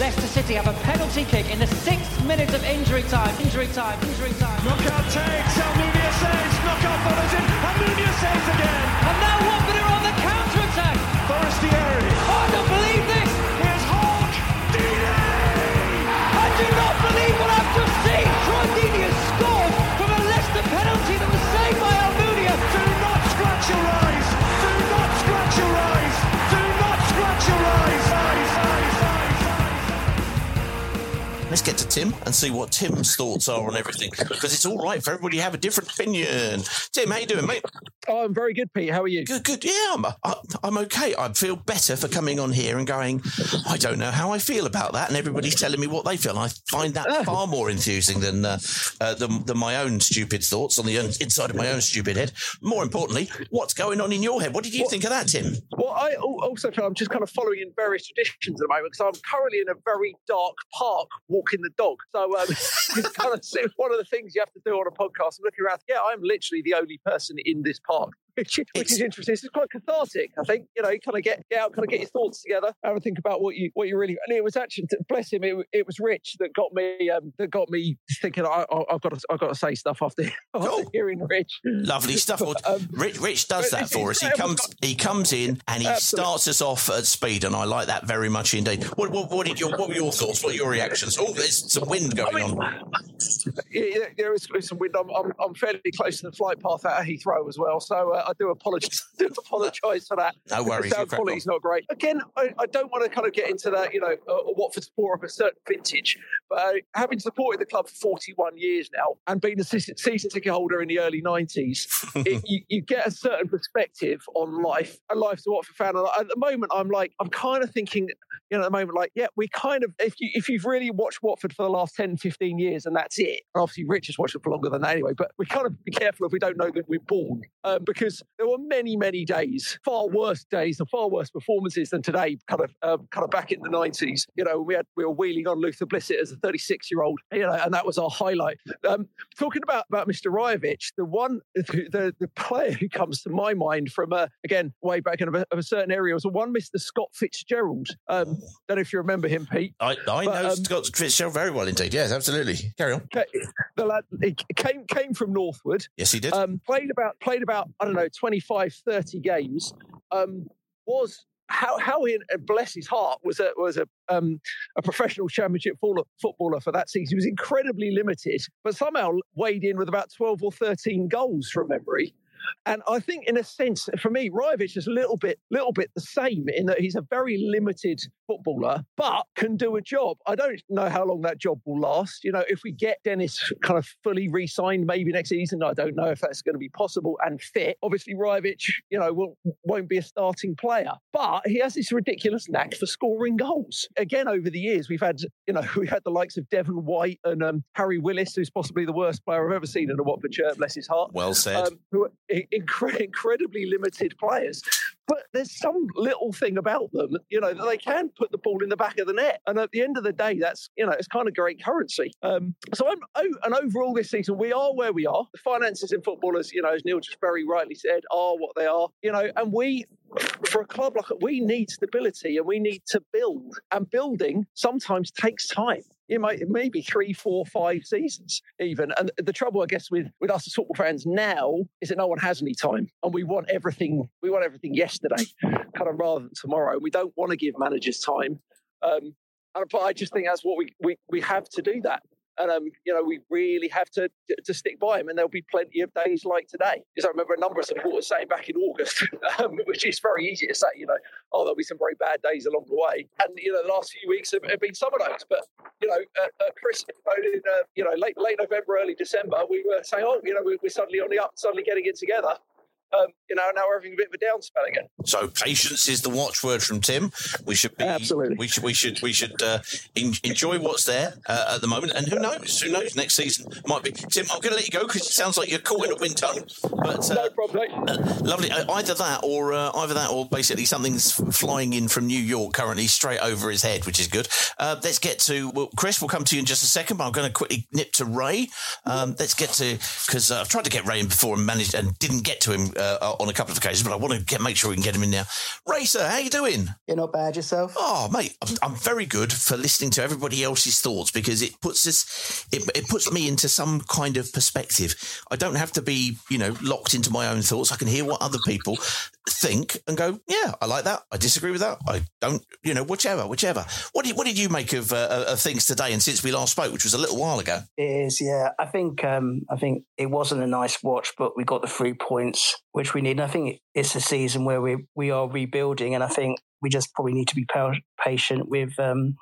Leicester City have a penalty kick in the sixth minute of injury time. Injury time. Injury time. Knockaert takes. Almunia saves. Knockaert follows in. Almunia saves again. And now Watford Let's get to Tim and see what Tim's thoughts are on everything because it's all right for everybody to have a different opinion. Tim, how you doing, mate? Oh, I'm very good, Pete. How are you? Good, good. Yeah, I'm, I, I'm okay. I feel better for coming on here and going. I don't know how I feel about that, and everybody's telling me what they feel. I find that far more enthusing than uh, uh, than, than my own stupid thoughts on the inside of my own stupid head. More importantly, what's going on in your head? What did you What- think of that, Tim? Well, I also feel I'm just kind of following in various traditions at the moment because I'm currently in a very dark park walking the dog. So um, it's kind of one of the things you have to do on a podcast. I'm looking around. Yeah, I'm literally the only person in this park. Which, which is interesting. It's quite cathartic, I think. You know, you kind of get, get out, kind of get your thoughts together, have a think about what you what you really. And it was actually, bless him, it, it was Rich that got me um, that got me thinking. I, I, I've got to I've got to say stuff after, after Cool. hearing Rich. Lovely stuff. Well, Um, Rich, Rich does that for us. He comes, he comes in and he Absolutely. starts us off at speed, and I like that very much indeed. What, what, what did your, what were your thoughts? What were your reactions? Oh, there's some wind going mean, on. Yeah, yeah, there is some wind. I'm, I'm, I'm fairly close to the flight path out of Heathrow as well, so uh, I do apologise. I do apologise for that. No worries, sound quality's not great. Again, I, I don't want to kind of get into that. You know, uh, Watford support of a certain vintage, but uh, having supported the club for 41 years now and being a season, season ticket holder in the early 90s, it, you, you get a certain perspective on life. A life's a Watford fan. And at the moment, I'm like, I'm kind of thinking, you know, at the moment, like, yeah, we kind of, if you if you've really watched Watford for the last 10, 15 years, and that's it. And obviously, Rich has watched it for longer than that anyway. But we kind of be careful if we don't know that we're born, um, because there were many, many days, far worse days, and far worse performances than today. Kind of, um, kind of back in the 90s, you know, we had we were wheeling on Luther Blissett as a 36 year old, you know, and that was our highlight. Um, talking about about Mr. Rajovic, the one, the the player who comes to my mind from uh, again way back in a, of a certain area was the one Mr. Scott Fitzgerald. Um, don't know if you remember him, Pete. I, I But, know um, Scott Fitzgerald very well indeed. Yes, absolutely. Carry on. The lad he came came from Northwood. Yes, he did. Um, played about played about I don't know 25, 30 games. Um, was how how he bless his heart was a was a um, a professional championship footballer, footballer for that season. He was incredibly limited, but somehow weighed in with about twelve or thirteen goals from memory. And I think, in a sense, for me, Rajovic is a little bit, little bit the same in that he's a very limited footballer, but can do a job. I don't know how long that job will last. You know, if we get Dennis kind of fully re-signed, maybe next season, I don't know if that's going to be possible and fit. Obviously, Rajovic, you know, will, won't be a starting player, but he has this ridiculous knack for scoring goals. Again, over the years, we've had, you know, we had the likes of Devon White and um, Harry Willis, who's possibly the worst player I've ever seen in a Watford shirt, bless his heart well said. um, who incre- incredibly limited players. but there's some little thing about them, you know, that they can put the ball in the back of the net. And at the end of the day, that's, you know, it's kind of great currency. Um, so I'm, oh, and overall this season, we are where we are. The finances in football, as, you know, as Neil just very rightly said, are what they are, you know, and we, for a club like we need stability and we need to build and building sometimes takes time it might maybe three, four, five seasons even. And the trouble, I guess, with with us as football fans now is that no one has any time, and we want everything. We want everything yesterday, kind of rather than tomorrow. We don't want to give managers time. Um, but I just think that's what we, we we have to do that and um, you know we really have to to stick by him. And there'll be plenty of days like today. Because I remember a number of supporters saying back in August, um, which is very easy to say, you know, oh there'll be some very bad days along the way. And you know the last few weeks have, have been some of those. But you know, uh, uh, Chris, in uh, you know late late November, early December, we were saying, oh, you know, we're, we're suddenly on the up, suddenly getting it together um, you know, now we're having a bit of a down spell again. So patience is the watchword from Tim. We should be absolutely. We should we should we should uh, in, enjoy what's there uh, at the moment, and who knows? Who knows? Next season might be. Tim, I'm going to let you go because it sounds like you're caught in a wind tunnel. But uh, no problem. Uh, lovely. Uh, either that, or uh, either that, or basically something's flying in from New York currently straight over his head, which is good. let's get to well, Chris. We'll come to you in just a second, but I'm going to quickly nip to Ray. Um, let's get to because I've tried to get Ray in before and managed and didn't get to him Uh, uh, on a couple of occasions, but I want to get make sure we can get him in now. Racer, how you doing? You're not bad yourself. Oh, mate, I'm, I'm, very good for listening to everybody else's thoughts because it puts us, it, it puts me into some kind of perspective. I don't have to be, you know, locked into my own thoughts. I can hear what other people think and go, yeah, I like that. I disagree with that. I don't, you know, whichever, whichever. What did what did you make of, uh, of things today and since we last spoke, which was a little while ago? It is, yeah. I think um, I think it wasn't a nice watch, but we got the three points which we need. And I think it's a season where we we are rebuilding, and I think we just probably need to be patient with um,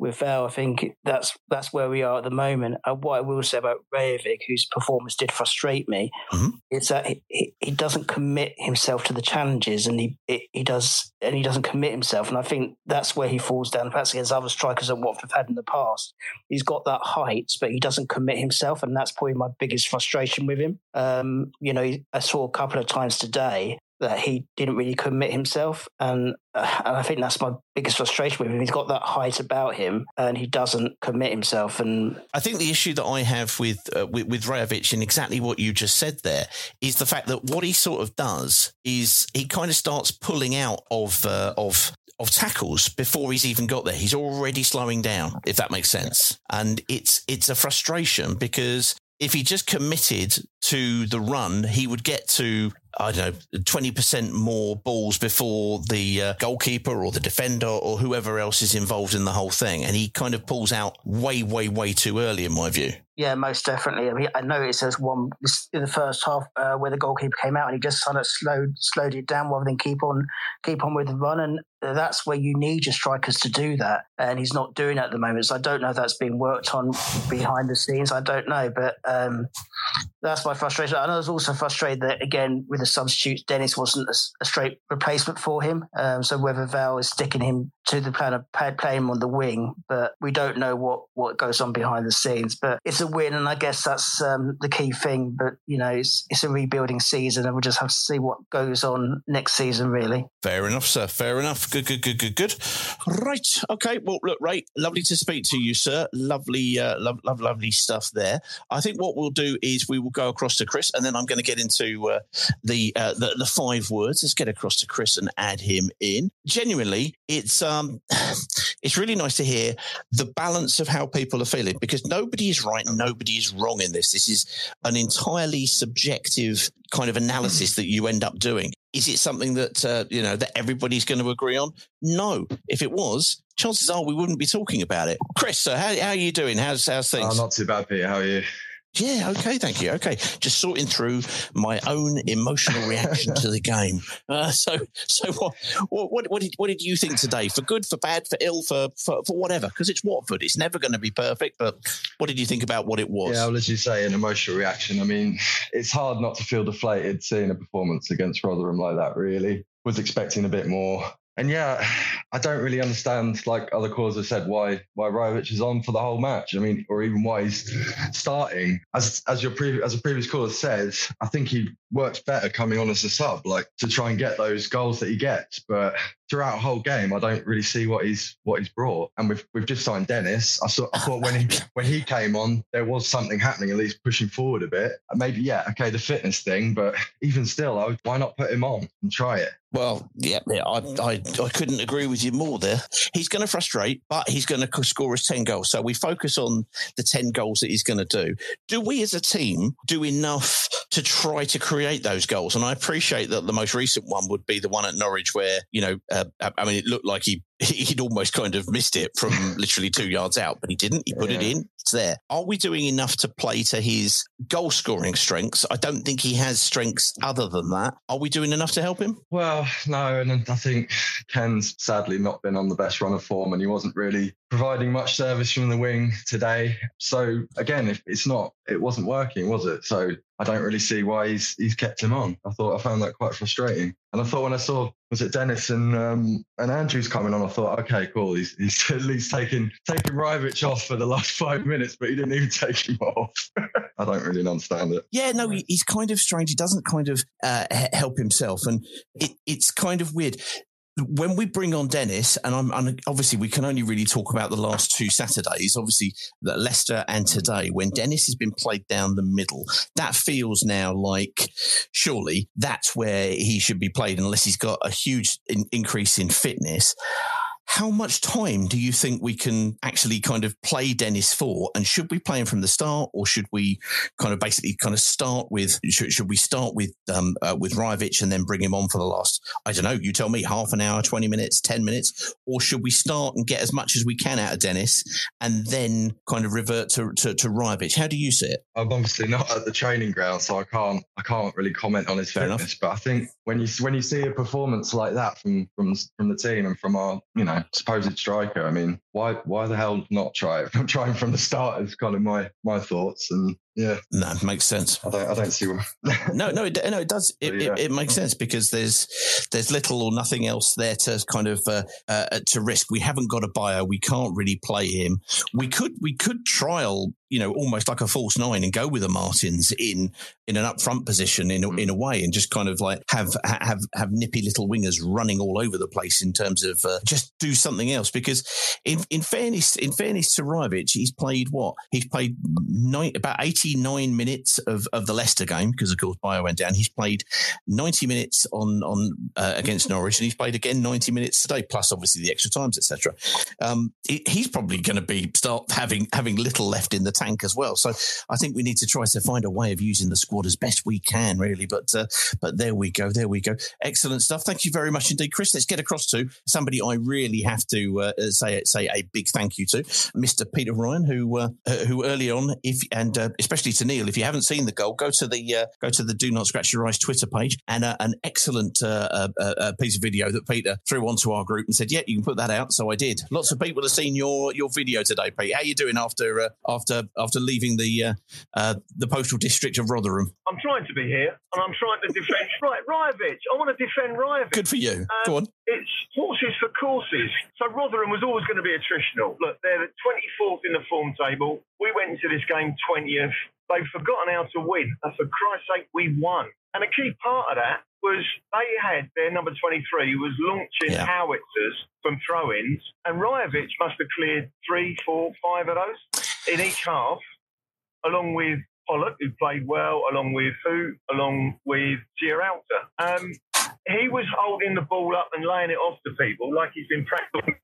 with Val. I think that's that's where we are at the moment. And what I will say about Rajovic, whose performance did frustrate me, mm-hmm. is that he, he, doesn't commit himself to the challenges, and he he does and he doesn't commit himself. And I think that's where he falls down. Perhaps against other strikers that Watford have had in the past, he's got that height, but he doesn't commit himself, and that's probably my biggest frustration with him. Um, you know, I saw a couple of times today that he didn't really commit himself, and uh, and I think that's my biggest frustration with him. He's got that height about him, and he doesn't commit himself. And I think the issue that I have with uh, with, with and exactly what you just said there is the fact that what he sort of does is he kind of starts pulling out of uh, of of tackles before he's even got there. He's already slowing down, if that makes sense. And it's it's a frustration because if he just committed to the run, he would get to I don't know, 20% more balls before the uh, goalkeeper or the defender or whoever else is involved in the whole thing. And he kind of pulls out way, way, way too early, in my view. Yeah, most definitely. I mean, I noticed there's one in the first half uh, where the goalkeeper came out and he just kind of slowed slowed it down rather than keep on keep on with the run. And that's where you need your strikers to do that. And he's not doing it at the moment. So I don't know if that's being worked on behind the scenes. I don't know, but um, that's my frustration. And I was also frustrated that again with the substitutes, Dennis wasn't a, a straight replacement for him. Um, so whether Val is sticking him to the plan of playing him on the wing, but we don't know what what goes on behind the scenes. But it's a win, and I guess that's um, the key thing. But you know, it's it's a rebuilding season, and we'll just have to see what goes on next season. Really. Fair enough, sir. Fair enough. Good, good, good, good, good. Right. Okay. Well, look, Ray, lovely to speak to you, sir. Lovely, uh, love, love, lovely stuff there. I think what we'll do is we will go across to Chris, and then I'm going to get into uh, the, uh, the the five words. Let's get across to Chris and add him in. Genuinely, it's um, it's really nice to hear the balance of how people are feeling because nobody is right, and nobody is wrong in this. This is an entirely subjective kind of analysis that you end up doing. Is it something that uh, you know that everybody's going to agree on? No. If it was, chances are we wouldn't be talking about it. Chris, so how, how are you doing? How's how's things? Oh, not too bad, Peter. How are you? Yeah, okay, thank you. Okay, just sorting through my own emotional reaction to the game. Uh, so, so what, what, what did what did you think today? For good, for bad, for ill, for for, for whatever? Because it's Watford. It's never going to be perfect. But what did you think about what it was? Yeah, I'll let you say an emotional reaction. I mean, it's hard not to feel deflated seeing a performance against Rotherham like that. Really, was expecting a bit more and yeah, I don't really understand, like other callers have said, why why Rajovic is on for the whole match. I mean, or even why he's starting. As as your previous as a previous caller said, I think he works better coming on as a sub, like to try and get those goals that he gets. But throughout a whole game, I don't really see what he's what he's brought. And we've we've just signed Dennis. I saw I thought when he when he came on, there was something happening, at least pushing forward a bit. Maybe yeah, okay, the fitness thing, but even still, I would, why not put him on and try it? Well, yeah, yeah I, I, I couldn't agree with you more there. He's going to frustrate, but he's going to score us 10 goals. So we focus on the 10 goals that he's going to do. Do we as a team do enough to try to create those goals? And I appreciate that the most recent one would be the one at Norwich where, you know, uh, Uh, I mean, it looked like he he'd almost kind of missed it from literally two yards out, but he didn't. He put yeah. it in. It's there. Are we doing enough to play to his goal scoring strengths? I don't think he has strengths other than that. Are we doing enough to help him? Well, no. And I think Ken's sadly not been on the best run of form and he wasn't really providing much service from the wing today. So again, if it's not, it wasn't working, was it? So I don't really see why he's he's kept him on. I thought I found that quite frustrating. And I thought when I saw was it Dennis and um, and Andrews coming on, I thought, okay, cool. He's, he's at least taking taking Rajovic off for the last five minutes, but he didn't even take him off. I don't really understand it. Yeah, no, he's kind of strange. He doesn't kind of uh, help himself, and it, it's kind of weird when we bring on Dennis, and I'm, obviously we can only really talk about the last two Saturdays, obviously that Leicester and today, when Dennis has been played down the middle, that feels now like surely that's where he should be played, unless he's got a huge in, increase in fitness how much time do you think we can actually kind of play Dennis for? And should we play him from the start, or should we kind of basically kind of start with? Should, should we start with um, uh, with Rajovic and then bring him on for the last? I don't know. You tell me. Half an hour, twenty minutes, ten minutes, or should we start and get as much as we can out of Dennis and then kind of revert to to, to? How do you see it? I'm obviously not at the training ground, so I can't I can't really comment on his fitness. But I think when you when you see a performance like that from from from the team and from our you know supposed striker. I mean, why why the hell not try it? I'm trying from the start is kind of my my thoughts, and yeah, no, makes sense. I don't, I don't see why. no, no, it, no, it does. It, yeah. it, it, makes sense because there's there's little or nothing else there to kind of uh, uh, to risk. We haven't got a buyer. We can't really play him. We could we could trial you know, almost like a false nine and go with the Martins in in an upfront position in a, in a way, and just kind of like have have have nippy little wingers running all over the place in terms of uh, just do something else. Because in in fairness in fairness to he's played what he's played nine, about eighty nine minutes of, of the Leicester game because of course Bayo went down. He's played ninety minutes on on uh, against Norwich, and he's played again ninety minutes today, plus obviously the extra times, etc. Um, he, he's probably going to be start having having little left in the tank as well. So I think we need to try to find a way of using the squad as best we can, really. But uh, but there we go, there we go. Excellent stuff. Thank you very much indeed, Chris. Let's get across to somebody I really have to uh, say say a big thank you to, Mr. Peter Ryan, who uh, who early on, if and uh, especially to Neil, if you haven't seen the goal, go to the uh, go to the Do Not Scratch Your Eyes Twitter page and an excellent piece of video that Peter threw onto our group and said, "Yeah, you can put that out." So I did. Lots of people have seen your your video today, Pete. How are you doing after after after leaving the uh, uh, the postal district of Rotherham? I'm trying to be here, and I'm trying to defend. right, Rajovic. I want to defend Rajovic. Good for you. Um, Go on. It's horses for courses. So Rotherham was always going to be attritional. Look, they're the 24th in the form table. We went into this game 20th. They've forgotten how to win. And for Christ's sake, we won. And a key part of that was they had their number 23 was launching yeah. howitzers from throw-ins, and Rajovic must have cleared three, four, five of those in each half, along with Pollock, who played well, along with who, along with Sierralta. Um, he was holding the ball up and laying it off to people like he's been practicing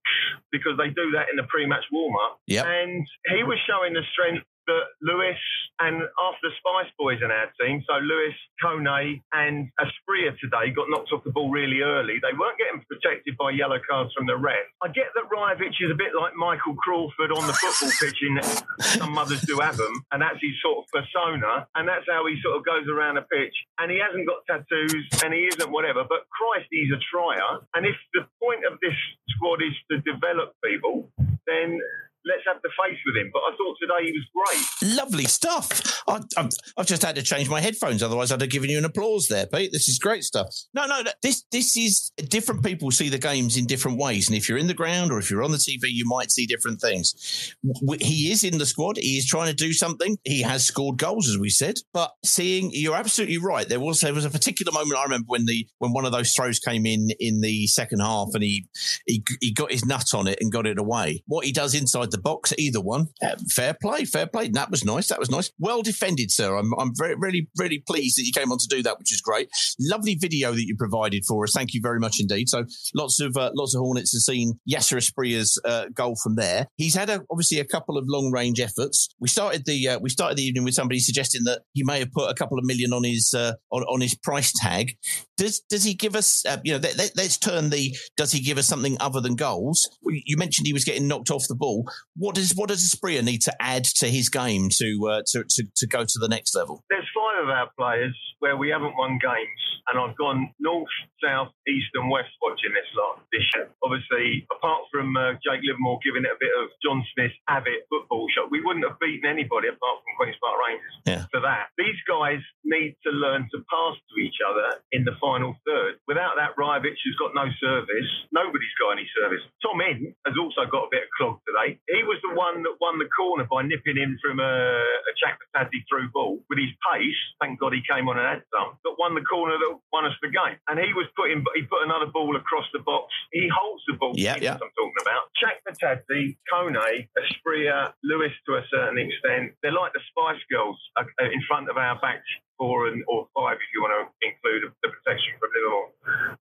because they do that in the pre-match warm-up. Yep. And he was showing the strength that Lewis and after the Spice Boys in our team, so Lewis, Kone, and Asprilla today got knocked off the ball really early. They weren't getting protected by yellow cards from the ref. I get that Rajovic is a bit like Michael Crawford on the football pitch, in some mothers do have them, and that's his sort of persona, and that's how he sort of goes around the pitch. And he hasn't got tattoos, and he isn't whatever, but Christ, he's a trier. And if the point of this squad is to develop people, then let's have the face with him, but I thought today he was great. Lovely stuff. I, I've, I've just had to change my headphones, otherwise I'd have given you an applause there, Pete. This is great stuff. No, no, no, this this is different people see the games in different ways, and if you're in the ground or if you're on the TV, you might see different things. He is in the squad. He is trying to do something. He has scored goals, as we said. But seeing, you're absolutely right. There was there was a particular moment I remember when the when one of those throws came in in the second half, and he he he got his nut on it and got it away. What he does inside the box, either one, uh, fair play, fair play. That was nice. That was nice. Well defended, sir. I'm I'm very really really pleased that you came on to do that, which is great. Lovely video that you provided for us. Thank you very much indeed. So lots of uh, lots of Hornets have seen Yasser Asprilla's uh, goal from there. He's had a, obviously a couple of long range efforts. We started the uh, we started the evening with somebody suggesting that he may have put a couple of million on his uh, on, on his price tag. Does does he give us uh, you know let, let, us turn the does he give us something other than goals? You mentioned he was getting knocked off the ball. What does what does Asprilla need to add to his game to uh, to, to to go to the next level? There's five of our players where we haven't won games, and I've gone north, south, east, and west watching this lot this year. Obviously, apart from uh, Jake Livermore giving it a bit of John Smith Abbott football shot, we wouldn't have beaten anybody apart from Queen's Park Rangers Yeah. for that. These guys need to learn to pass to each other in the final third. Without that, Rajovic has got no service. Nobody's got any service. Tom Ince has also got a bit of clog today. He was the one that won the corner by nipping in from a, a Chakvetadze through ball with his pace. Thank God he came on and had some. But won the corner that won us the game. And he was putting, he put another ball across the box. He holds the ball. Yeah, He yeah. I'm talking about. Chakvetadze, Kone, Asprilla, Lewis to a certain extent. They're like the Spice Girls uh, in front of our back four and or five if you want to include the protection from Livermore.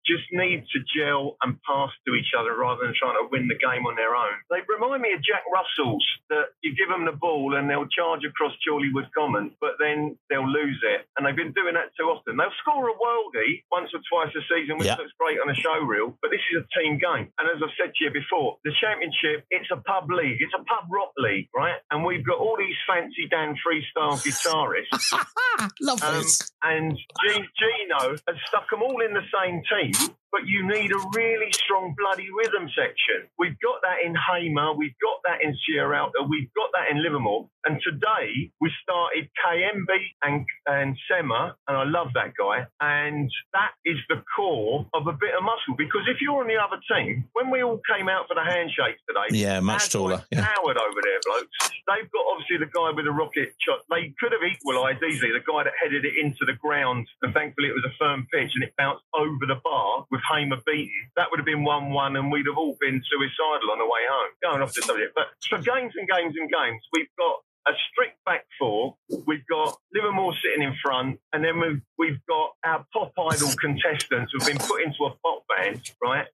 Just need to gel and pass to each other rather than trying to win the game on their own. They remind me of Jack Russells that you give them the ball and they'll charge across Chorleywood Common, but then they'll lose it. And they've been doing that too often. They'll score a worldie once or twice a season, which Yeah. looks great on a show reel, but this is a team game. And as I've said to you before, the championship, it's a pub league. It's a pub rock league, right? And we've got all these fancy Dan freestyle guitarists. Love Um, and G- Gino has stuck them all in the same team, but you need a really strong bloody rhythm section. We've got that in Hamer, we've got that in Sierralta, we've got that in Livermore. And today we started KMB and, and Sema, and I love that guy. And that is the core of a bit of muscle because if you're on the other team, when we all came out for the handshakes today, Yeah, much taller. Yeah. Howard over there, blokes. They've got obviously the guy with the rocket shot. They could have equalised easily. The guy that headed it into the ground, and thankfully it was a firm pitch and it bounced over the bar with Hamer beaten. That would have been one-one, and we'd have all been suicidal on the way home. Going off the subject, but for games and games and games, we've got a strict back four. We've got Livermore sitting in front, and then we've, we've got our pop idol contestants who've been put into a pop band, right?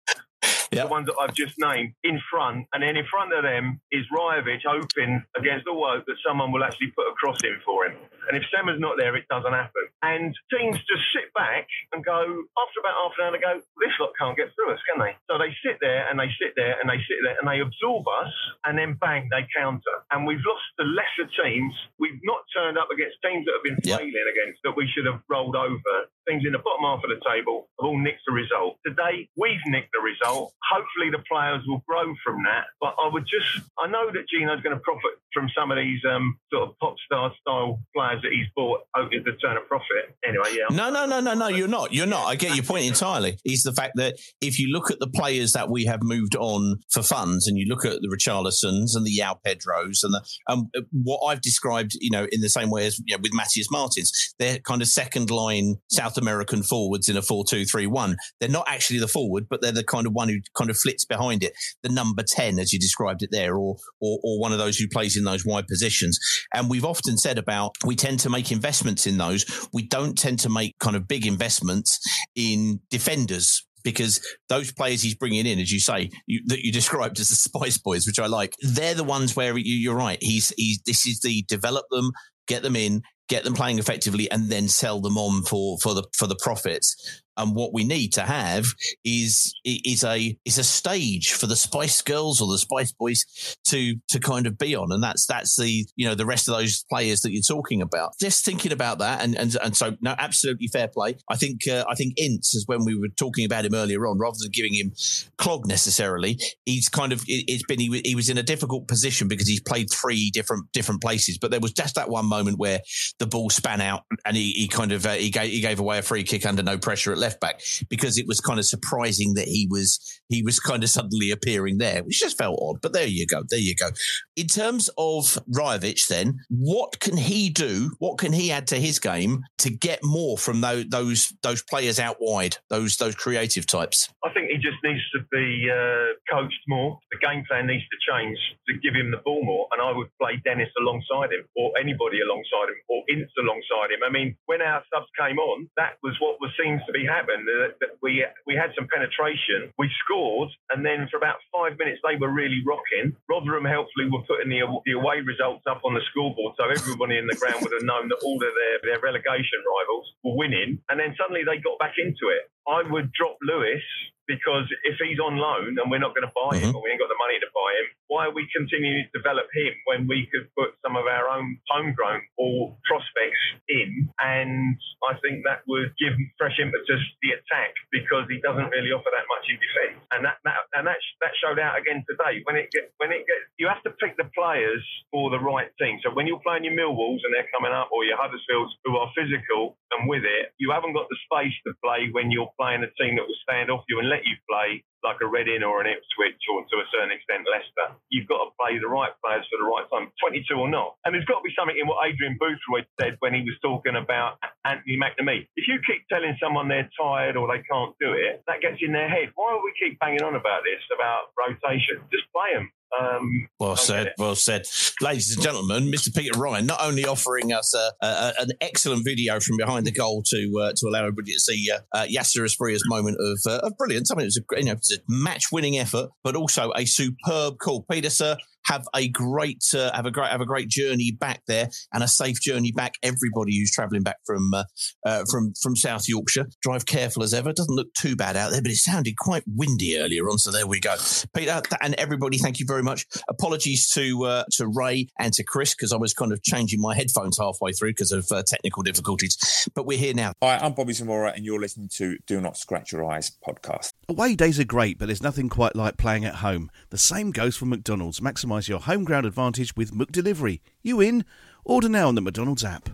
The ones that I've just named, in front, and then in front of them is Rajovic hoping against all hope that someone will actually put a cross in for him. And if Sema's not there, it doesn't happen. And teams just sit back and go, after about half an hour, they go, this lot can't get through us, can they? So they sit there and they sit there and they sit there and they absorb us, and then bang, they counter. And we've lost the lesser teams. We've not turned up against teams that have been failing against that we should have rolled over. Teams in the bottom half of the table have all nicked the result. Today, we've nicked the result. Hopefully, the players will grow from that. But I would just, I know that Gino's going to profit from some of these um, sort of pop star style players that he's bought, hoping to turn a profit. Anyway, yeah. No, no, no, no, no. You're not. You're not. I get your point entirely. Is the fact that if you look at the players that we have moved on for funds, and you look at the Richarlisons and the João Pedros, and the um, what I've described, you know, in the same way as you know, with Matheus Martins, they're kind of second line South American forwards in a four-two-three-one. They're not actually the forward, but they're the kind of one who kind of flits behind it, the number ten, as you described it there, or or, or one of those who plays in those wide positions. And we've often said about we tend to make investments in those. We don't tend to make kind of big investments in defenders because those players he's bringing in, as you say, you, that you described as the Spice Boys, which I like, they're the ones where you, you're right. He's, he's, this is the develop them, get them in, get them playing effectively, and then sell them on for, for the, for the profits. And what we need to have is is a is a stage for the Spice Girls or the Spice Boys to to kind of be on, and that's that's the you know the rest of those players that you're talking about. Just thinking about that, and and and so no, absolutely fair play. I think uh, I think Ince is when we were talking about him earlier on, rather than giving him clog necessarily, he's kind of it, has been he, he was in a difficult position because he's played three different different places, but there was just that one moment where the ball span out and he, he kind of uh, he gave he gave away a free kick under no pressure at left back because it was kind of surprising that he was he was kind of suddenly appearing there, which just felt odd. But there you go, there you go. In terms of Rajovic, then what can he do? What can he add to his game to get more from those those those players out wide, those those creative types? I think he just needs to be uh, coached more. The game plan needs to change to give him the ball more, and I would play Dennis alongside him, or anybody alongside him, or Ince alongside him. I mean, when our subs came on, that was what was seems to be happening. That we we had some penetration, we scored, and then for about five minutes they were really rocking. Rotherham helpfully were putting the, the away results up on the scoreboard, so everybody in the ground would have known that all of their their relegation rivals were winning, and then suddenly they got back into it. I would drop Lewis because if he's on loan and we're not going to buy him mm-hmm. or we ain't got the money to buy him, why are we continuing to develop him when we could put some of our own homegrown or prospects in? And I think that would give fresh impetus to the attack because he doesn't really offer that much in defence. And that, that and that that showed out again today. When it gets when it gets, you have to pick the players for the right team. So when you're playing your Millwalls and they're coming up, or your Huddersfields who are physical and with it, you haven't got the space to play when you're playing a team that will stand off you and let you play like a Reading or an Ipswich or to a certain extent Leicester. You've got to play the right players for the right time, 22 or not. And there's got to be something in what Adrian Boothroyd said when he was talking about Anthony McNamee. If you keep telling someone they're tired or they can't do it, that gets in their head. Why do we keep banging on about this, about rotation? Just play them. Um, well said, well said. Ladies and gentlemen, Mr. Peter Ryan not only offering us a, a, an excellent video from behind the goal to uh, to allow everybody to see uh, uh, Yasser Asprilla's moment of, uh, of brilliance. I mean, it was a, you know, a match winning effort, but also a superb call. Peter, sir, have a great uh, have a great have a great journey back there and a safe journey back. Everybody who's travelling back from uh, uh, from from South Yorkshire, drive careful as ever. It doesn't look too bad out there, but it sounded quite windy earlier on. So there we go, Peter and everybody. Thank you very much. Apologies to uh, to Ray and to Chris because I was kind of changing my headphones halfway through because of uh, technical difficulties. But we're here now. Hi, I'm Bobby Zamora, and you're listening to Do Not Scratch Your Eyes podcast. Away days are great, but there's nothing quite like playing at home. The same goes for McDonald's. Maximise your home ground advantage with McDelivery. You in? Order now on the McDonald's app.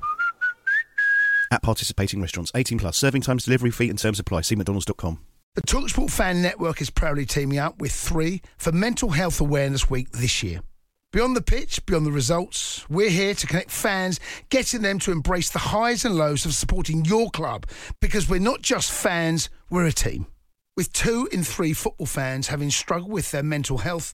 At participating restaurants, 18 plus, serving times, delivery fee, and terms apply. See McDonald's.com. The Talksport Fan Network is proudly teaming up with three for Mental Health Awareness Week this year. Beyond the pitch, beyond the results, we're here to connect fans, getting them to embrace the highs and lows of supporting your club because we're not just fans, we're a team. With two in three football fans having struggled with their mental health,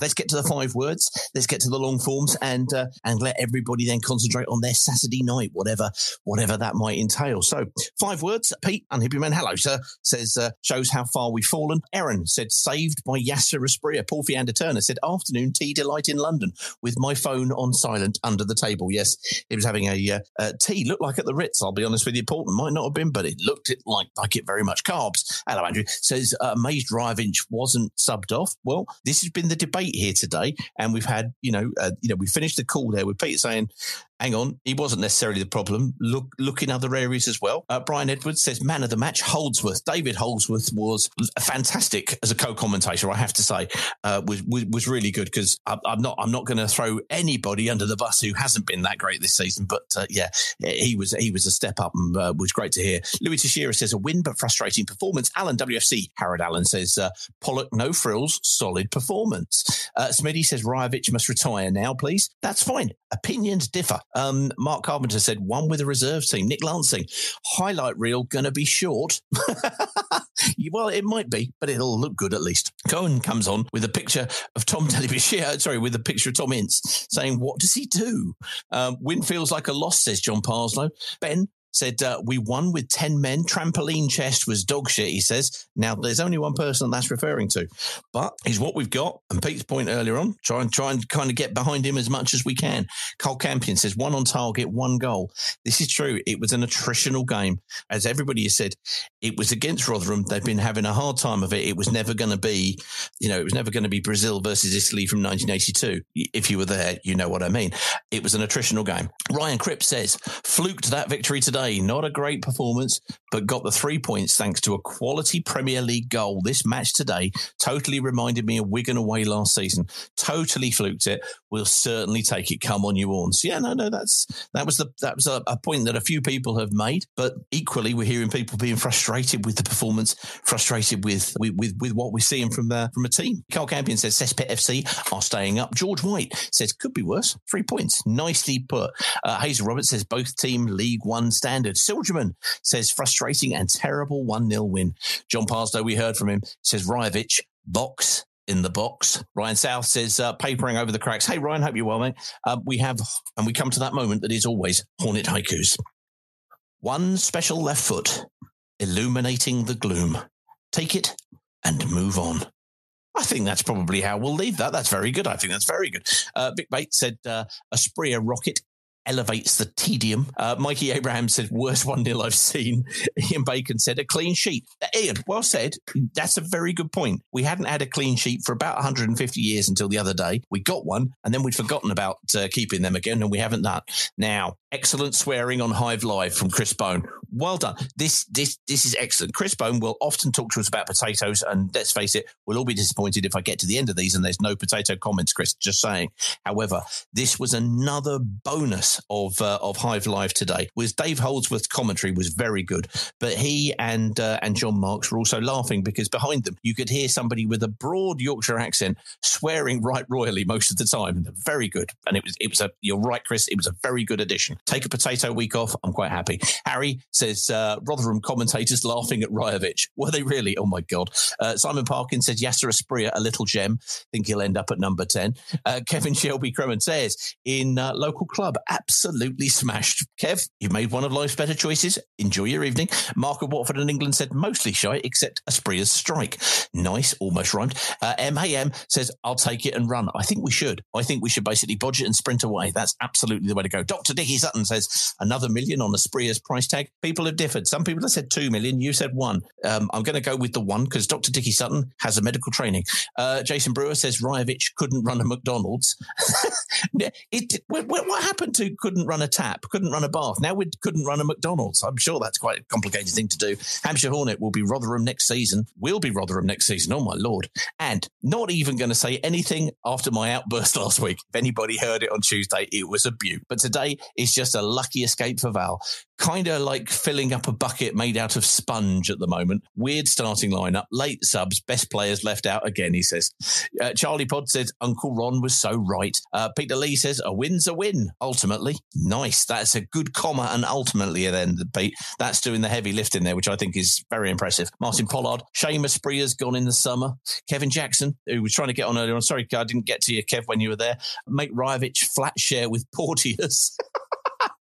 Let's get to the five words. Let's get to the long forms, and uh, and let everybody then concentrate on their Saturday night, whatever whatever that might entail. So, five words. Pete, unhappy man, hello, sir. Says uh, shows how far we've fallen. Aaron said saved by Yasser Asprilla. Paul Fiander Turner said afternoon tea delight in London with my phone on silent under the table. Yes, he was having a uh, tea. Looked like at the Ritz. I'll be honest with you, Paul. Might not have been, but it looked it like like it very much. Carbs. Hello, Andrew. Says uh, Mays drive inch wasn't subbed off. Well, this has been the debate here today, and we've had, you know, uh, you know, we finished the call there with Pete saying hang on, he wasn't necessarily the problem. Look, look in other areas as well. Uh, Bryan Edwards says, man of the match, Holdsworth. David Holdsworth was fantastic as a co-commentator. I have to say, uh, was, was, was really good because I'm not I'm not going to throw anybody under the bus who hasn't been that great this season. But uh, yeah, he was he was a step up and uh, was great to hear. Louis Teixeira says a win but frustrating performance. Alan WFC Harold Allen says uh, Pollock no frills, solid performance. Uh, Smitty says Rajovic must retire now, please. That's fine. Opinions differ. Um, Mark Carpenter said one with a reserve team. Nick Lansing, highlight reel going to be short. well, it might be, but it'll look good at least. Cohen comes on with a picture of Tom Delibishir, sorry, with a picture of Tom Ince saying, What does he do? Um, win feels like a loss, says John Parslow. Ben, said uh, we won with 10 men. Trampoline chest was dog shit he says. Now there's only one person that's referring to but he's what we've got. And pete's point earlier on try and try and kind of get behind him as much as we can. Cole campion says one on target one goal. This is true. It was an attritional game. As everybody has said it was against rotherham. They've been having a hard time of it. It was never going to be you know it was never going to be brazil versus italy from 1982 if you were there you know what i mean. It was an attritional game. Ryan cripps says fluked that victory today not a great performance, but got the three points thanks to a quality Premier League goal. This match today totally reminded me of Wigan away last season. Totally fluked it. We'll certainly take it. Come on, you Orns. Yeah, no, no, that's that was the that was a, a point that a few people have made, but equally we're hearing people being frustrated with the performance, frustrated with with with, with what we're seeing from the from a team. Karl Campion says Cesspit FC are staying up. George White says could be worse. Three points, nicely put. Uh, Hazel Roberts says both team League One standard. Silgerman says frustrating and terrible 1 0 win. John Parslow, we heard from him, says Rajovic, box in the box. Ryan South says, uh, papering over the cracks. Hey, Ryan, hope you're well, mate. Uh, we have, and we come to that moment that is always Hornet haikus. One special left foot, illuminating the gloom. Take it and move on. I think that's probably how we'll leave that. That's very good. I think that's very good. Uh, Vic Bates said uh, Asprilla rocket elevates the tedium. Uh, Mikey Abraham said, worst 1 0 I've seen. Ian Bacon said, a clean sheet. Uh, Ian, well said. That's a very good point. We hadn't had a clean sheet for about 150 years until the other day. We got one, and then we'd forgotten about uh, keeping them again, and we haven't done. Now, excellent swearing on Hive Live from Chris Bone. Well done. This this this is excellent. Chris Bone will often talk to us about potatoes, and let's face it, we'll all be disappointed if I get to the end of these and there's no potato comments, Chris. Just saying. However, this was another bonus of uh, of Hive Live today. Was Dave Holdsworth's commentary was very good, but he and uh, and John Marks were also laughing because behind them you could hear somebody with a broad Yorkshire accent swearing right royally most of the time. Very good, and it was it was a you're right, Chris. It was a very good addition. Take a potato week off. I'm quite happy. Harry says uh, Rotherham commentators laughing at Rajovic. Were they really? Oh my god. Uh, Simon Parkin says Yasser Asprilla a little gem. Think he'll end up at number ten. Uh, Kevin Shelby Kremen says in uh, local club absolutely smashed. Kev, you've made one of life's better choices. Enjoy your evening. Mark of Watford and England said mostly shy except Asprilla's strike. Nice, almost rhymed. Uh, MAM says I'll take it and run. I think we should. I think we should basically budget and sprint away. That's absolutely the way to go. Dr. Dicky Sutton says another million on Asprilla's price tag. People have differed. Some people have said two million. You said one. Um, I'm going to go with the one because Dr. Dicky Sutton has a medical training. Uh, Jason Brewer says Rajovic couldn't run a McDonald's. it, what, what happened to couldn't run a tap, couldn't run a bath? Now we couldn't run a McDonald's. I'm sure that's quite a complicated thing to do. Hampshire Hornet will be Rotherham next season. Will be Rotherham next season. Oh my lord! And not even going to say anything after my outburst last week. If anybody heard it on Tuesday, it was a beaut. But today is just a lucky escape for Val. Kind of like filling up a bucket made out of sponge at the moment. Weird starting lineup, late subs, best players left out again, he says. Uh, Charlie Pod says Uncle Ron was so right. Uh, Peter Lee says a win's a win, ultimately. Nice. That's a good comma and ultimately then, Pete. That's doing the heavy lifting there, which I think is very impressive. Martin Pollard, Seamus Sprea's gone in the summer. Kevin Jackson, who was trying to get on earlier on. Sorry, I didn't get to you, Kev, when you were there. Make Rajovic flat share with Porteous.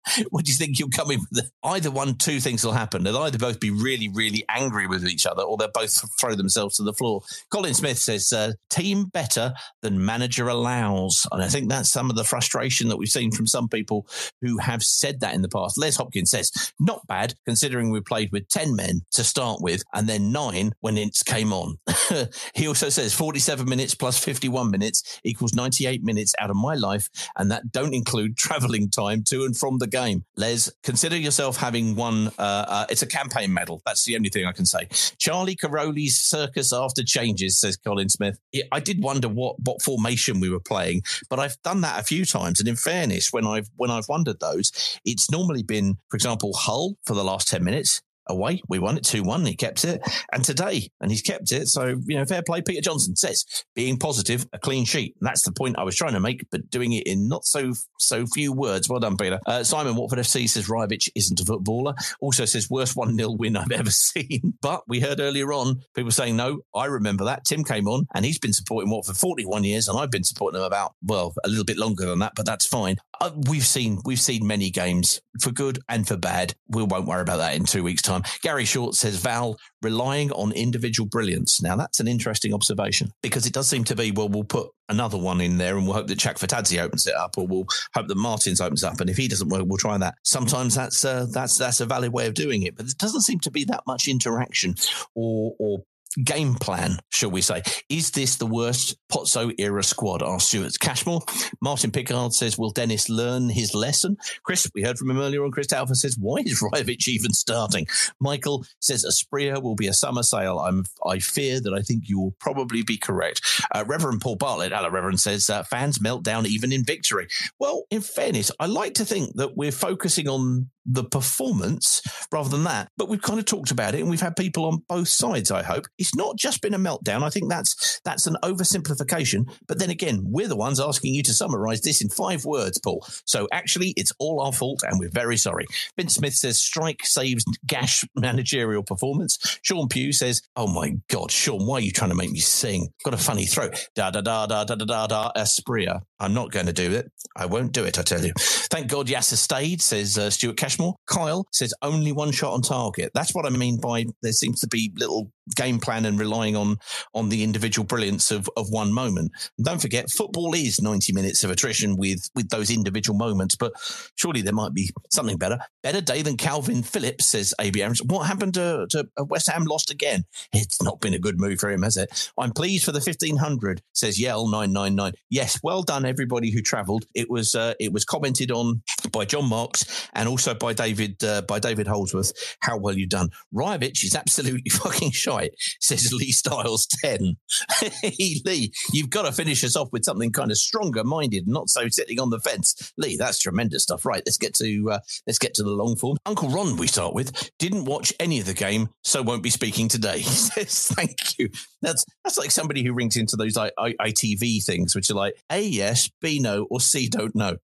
what do you think you'll come in with? Either one, two things will happen. They'll either both be really, really angry with each other or they'll both throw themselves to the floor. Colin Smith says, uh, team better than manager allows. And I think that's some of the frustration that we've seen from some people who have said that in the past. Les Hopkins says, not bad considering we played with 10 men to start with and then nine when it came on. he also says 47 minutes plus 51 minutes equals 98 minutes out of my life. And that don't include traveling time to and from the game. Les, consider yourself having won. Uh, uh, it's a campaign medal. That's the only thing I can say. Charlie Cairoli's circus after changes, says Colin Smith. I did wonder what what formation we were playing, but I've done that a few times. And in fairness, when I've when I've wondered those, it's normally been, for example, Hull for the last ten minutes. Away. We won it 2 1. He kept it. And today, and he's kept it. So, you know, fair play. Peter Johnson says, being positive, a clean sheet. And that's the point I was trying to make, but doing it in not so so few words. Well done, Peter. Uh, Simon Watford FC says Rajovic isn't a footballer. Also says, worst 1 0 win I've ever seen. But we heard earlier on people saying, no, I remember that. Tim came on and he's been supporting Watford for 41 years, and I've been supporting them about, well, a little bit longer than that, but that's fine. Uh, we've seen we've seen many games for good and for bad. We won't worry about that in two weeks' time. Gary Short says Val relying on individual brilliance. Now that's an interesting observation because it does seem to be well, we'll put another one in there and we'll hope that Chakvetadze opens it up, or we'll hope that Martins opens up. And if he doesn't work, we'll try that. Sometimes that's uh, that's that's a valid way of doing it, but it doesn't seem to be that much interaction or or game plan, shall we say. Is this the worst Pozzo era squad? Asked Stuart Cashmore. Martin Pickard says, Will Dennis learn his lesson? Chris, we heard from him earlier on. Chris Alpha says, Why is Rajovic even starting? Michael says, Asprilla will be a summer sale. I'm, I fear that I think you will probably be correct. Uh, Reverend Paul Bartlett, hello, Reverend, says, uh, Fans melt down even in victory. Well, in fairness, I like to think that we're focusing on the performance rather than that. But we've kind of talked about it and we've had people on both sides, I hope. It's not just been a meltdown. I think that's that's an oversimplification. But then again, we're the ones asking you to summarize this in five words, Paul. So actually it's all our fault and we're very sorry. Vince Smith says strike saves gash managerial performance. Sean Pugh says, Oh my God, Sean, why are you trying to make me sing? I've Got a funny throat. Da da da da da da da da Asprilla. I'm not going to do it. I won't do it, I tell you. Thank God Yasser stayed, says uh, Stuart Cashmore. Kyle says only one shot on target. That's what I mean by there seems to be little game plan and relying on on the individual brilliance of, of one moment. And don't forget, football is 90 minutes of attrition with with those individual moments, but surely there might be something better. Better day than Kalvin Phillips, says AB Aarons. What happened to, to uh, West Ham lost again? It's not been a good move for him, has it? I'm pleased for the 1500, says Yell 999. Yes, well done everybody who travelled. It was uh, it was commented on by John Marks and also by David uh, by David Holdsworth. How well you done. Rajovic is absolutely fucking shite, says Lee Styles 10. Lee, you've got to finish us off with something kind of stronger minded, not so sitting on the fence. Lee, that's tremendous stuff. Right, let's get to uh, let's get to the long form. Uncle Ron, we start with, didn't watch any of the game, so won't be speaking today. He says, "Thank you." That's that's like somebody who rings into those I, I, ITV things, which are like A yes, B no, or C don't know.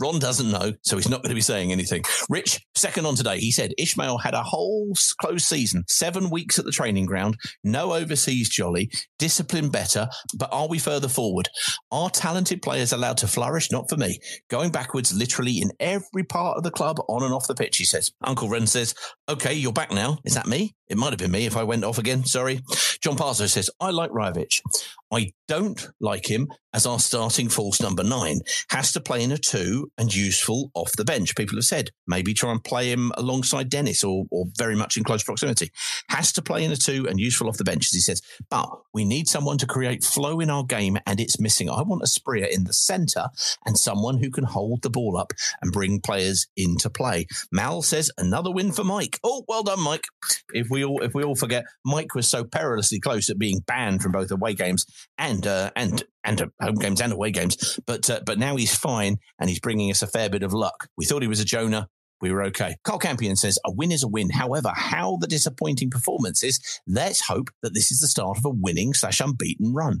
Ron doesn't know, so he's not going to be saying anything. Rich, second on today, he said Ismaël had a whole close season, seven weeks at the training ground, no overseas jolly, discipline better, but are we further forward? Are talented players allowed to flourish? Not for me. Going backwards literally in every part of the club, on and off the pitch, he says. Uncle Ren says, okay, you're back now. Is that me? It might have been me if I went off again. Sorry. John Parslow says, I like Rajovic. I don't like him as our starting false number nine. Has to play in a two and useful off the bench. People have said maybe try and play him alongside Dennis or, or very much in close proximity. Has to play in a two and useful off the bench, as he says. But we need someone to create flow in our game and it's missing. I want a Spria in the centre and someone who can hold the ball up and bring players into play. Mal says another win for Mike. Oh, well done, Mike. If we all if we all forget, Mike was so perilously close at being banned from both away games and uh, and and home games and away games. But uh, but now he's fine and he's bringing us a fair bit of luck. We thought he was a Jonah. We were okay. Karl Campion says a win is a win. However, how the disappointing performance is, let's hope that this is the start of a winning slash unbeaten run.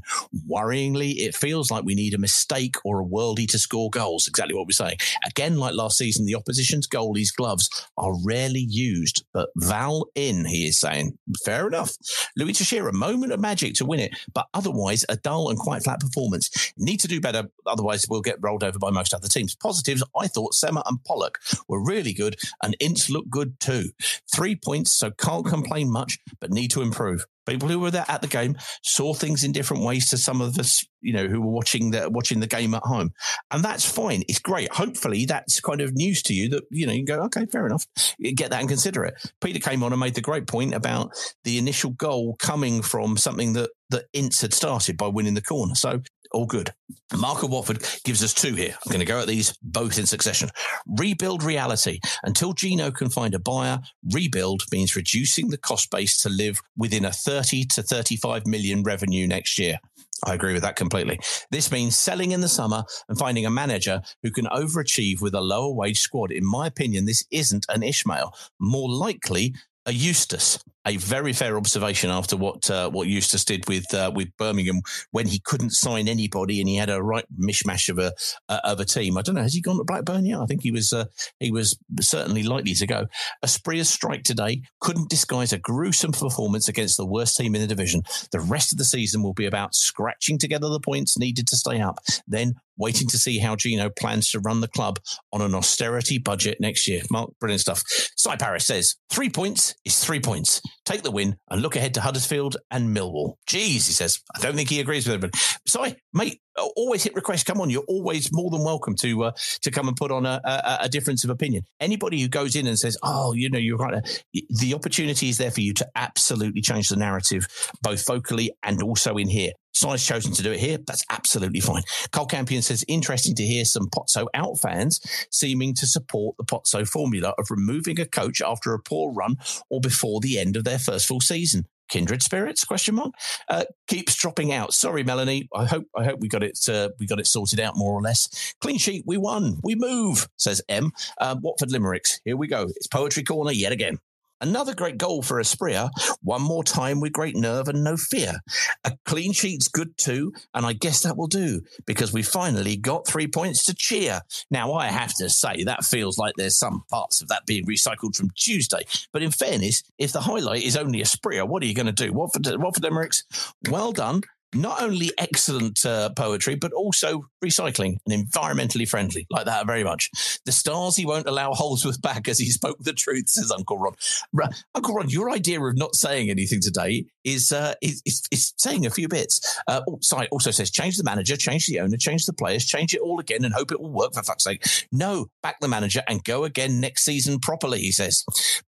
Worryingly, it feels like we need a mistake or a worldie to score goals. Exactly what we're saying. Again, like last season, the opposition's goalies' gloves are rarely used, but Val in, he is saying. Fair enough. Louis Teixeira, moment of magic to win it, but otherwise a dull and quite flat performance. Need to do better, otherwise we'll get rolled over by most other teams. Positives, I thought Sema and Pollock were really good, and Ince looked good too. Three points, so can't complain much, but need to improve. People who were there at the game saw things in different ways to some of us, you know, who were watching the watching the game at home, and that's fine. It's great. Hopefully, that's kind of news to you that you know you go, okay, fair enough, get that and consider it. Peter came on and made the great point about the initial goal coming from something that that Ince had started by winning the corner. So all good. Marco Watford gives us two here. I'm going to go at these both in succession. Rebuild reality. Until Gino can find a buyer, rebuild means reducing the cost base to live within a 30 to 35 million revenue next year. I agree with that completely. This means selling in the summer and finding a manager who can overachieve with a lower wage squad. In my opinion, this isn't an Ismaël. More likely, a Eustace. A very fair observation after what uh, what Eustace did with uh, with Birmingham when he couldn't sign anybody and he had a right mishmash of a uh, of a team. I don't know. Has he gone to Blackburn yet? I think he was uh, he was certainly likely to go. A Asprilla's strike today couldn't disguise a gruesome performance against the worst team in the division. The rest of the season will be about scratching together the points needed to stay up, then waiting to see how Gino plans to run the club on an austerity budget next year. Mark, brilliant stuff. Cy Paris says three points is three points. Take the win and look ahead to Huddersfield and Millwall. Jeez, he says. I don't think he agrees with everybody. Sorry, mate, always hit request. Come on, you're always more than welcome to uh, to come and put on a, a, a, difference of opinion. Anybody who goes in and says, "Oh, you know, you're right," the opportunity is there for you to absolutely change the narrative, both vocally and also in here. Cy's chosen to do it here. That's absolutely fine. Karl Campion says, interesting to hear some Pozzo out fans seeming to support the Pozzo formula of removing a coach after a poor run or before the end of their first full season. Kindred spirits? Question mark. Uh, keeps dropping out. Sorry melanie. I hope i hope we got it uh, we got it sorted out more or less. Clean sheet. We won. We move says m. Uh, watford limericks. Here we go. It's poetry corner yet again Another great goal for Asprilla. One more time with great nerve and no fear. A clean sheet's good too, and I guess that will do because we finally got three points to cheer. Now, I have to say that feels like there's some parts of that being recycled from Tuesday. But in fairness, if the highlight is only Asprilla, what are you going to do? Watford, Watford Limericks, well done not only excellent uh, poetry, but also recycling and environmentally friendly. Like that very much. The stars he won't allow Holdsworth back as he spoke the truth, says Uncle Ron. Uncle Ron, your idea of not saying anything today is uh, is, is, is saying a few bits. Uh, also says change the manager, change the owner, change the players, change it all again and hope it will work for fuck's sake. No, back the manager and go again next season properly, he says.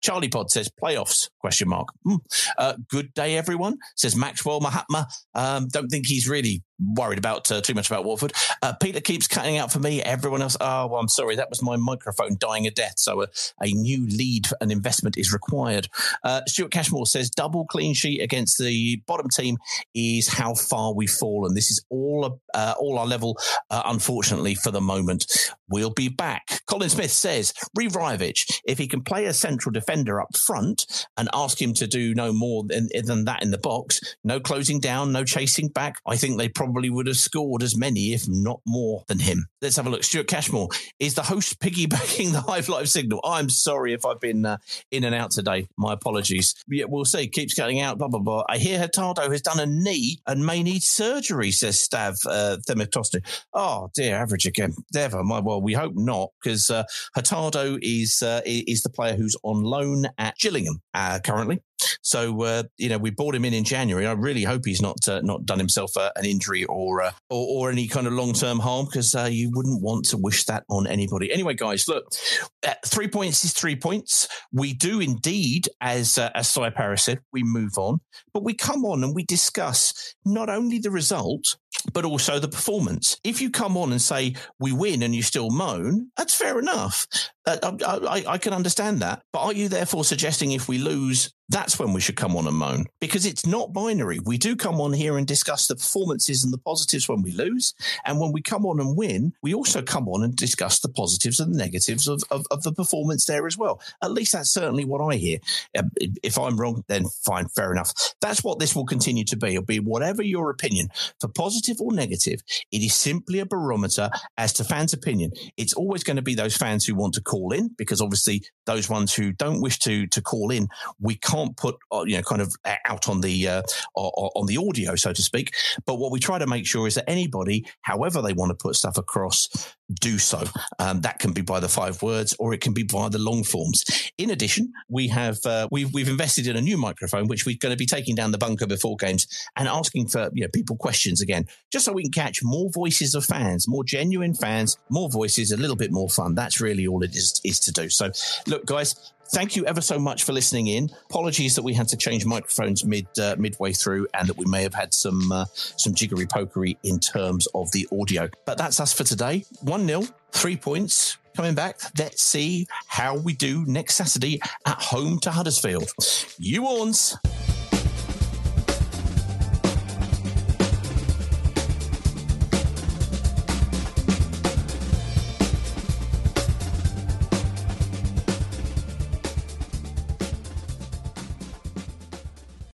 Charlie Pod says playoffs, question mark. Mm. Uh, good day, everyone, says Maxwell Mahatma. Um, don't think he's really worried about uh, too much about Watford. Uh, Peter keeps cutting out for me. Everyone else, oh, well, I'm sorry, that was my microphone dying a death. So a, a new lead and investment is required. Uh, Stuart Cashmore says double clean sheet against the bottom team is how far we've fallen. This is all uh, all our level, uh, unfortunately, for the moment. We'll be back. Colin Smith says Rajovic, if he can play a central defender up front and ask him to do no more than, than that in the box, no closing down, no chasing back, I think they probably probably would have scored as many, if not more, than him. Let's have a look. Stuart Cashmore is the host piggybacking the high life signal. I'm sorry if I've been uh, in and out today. My apologies. Yeah, we'll see. Keeps cutting out. Blah blah blah. I hear Hurtado has done a knee and may need surgery. Says Stav uh, Oh dear, average again. Never. My well, we hope not because uh, Hurtado is uh, is the player who's on loan at Gillingham uh, currently. So uh, you know, we brought him in in January. I really hope he's not uh, not done himself uh, an injury or, uh, or, or any kind of long term harm because uh, you wouldn't want to wish that on anybody. Anyway, guys, look, three points is three points. We do indeed, as uh, as Cy Paris said, we move on, but we come on and we discuss not only the result but also the performance. If you come on and say we win and you still moan, that's fair enough. Uh, I, I, I, can understand that. But are you therefore suggesting if we lose, that's when we should come on and moan? Because it's not binary. We do come on here and discuss the performances and the positives when we lose. And when we come on and win, we also come on and discuss the positives and the negatives of, of, of the performance there as well. At least that's certainly what I hear. Um, if I'm wrong, then fine, fair enough. That's what this will continue to be. It'll be whatever your opinion, for positive or negative, it is simply a barometer as to fans' opinion. It's always going to be those fans who want to call in because obviously those ones who don't wish to to call in, we can't put uh, you know kind of out on the uh, on the audio, so to speak. But what we try to make sure is that anybody, however they want to put stuff across, do so. Um, that can be by the five words, or it can be via the long forms. In addition, we have uh, we've we've invested in a new microphone, which we're going to be taking down the bunker before games and asking for you know people questions again, just so we can catch more voices of fans, more genuine fans, more voices, a little bit more fun. That's really all it is is to do. So, look, guys, thank you ever so much for listening in. Apologies that we had to change microphones mid uh, midway through, and that we may have had some uh, some jiggery pokery in terms of the audio. But that's us for today. One 0 three points coming back. Let's see how we do next Saturday at home to Huddersfield. You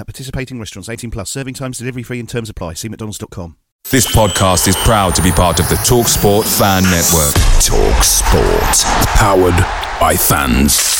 At participating restaurants, 18 plus, serving times, delivery free, and terms apply. See McDonald's.com. This podcast is proud to be part of the TalkSport Fan Network. Talk Sport. Powered by fans.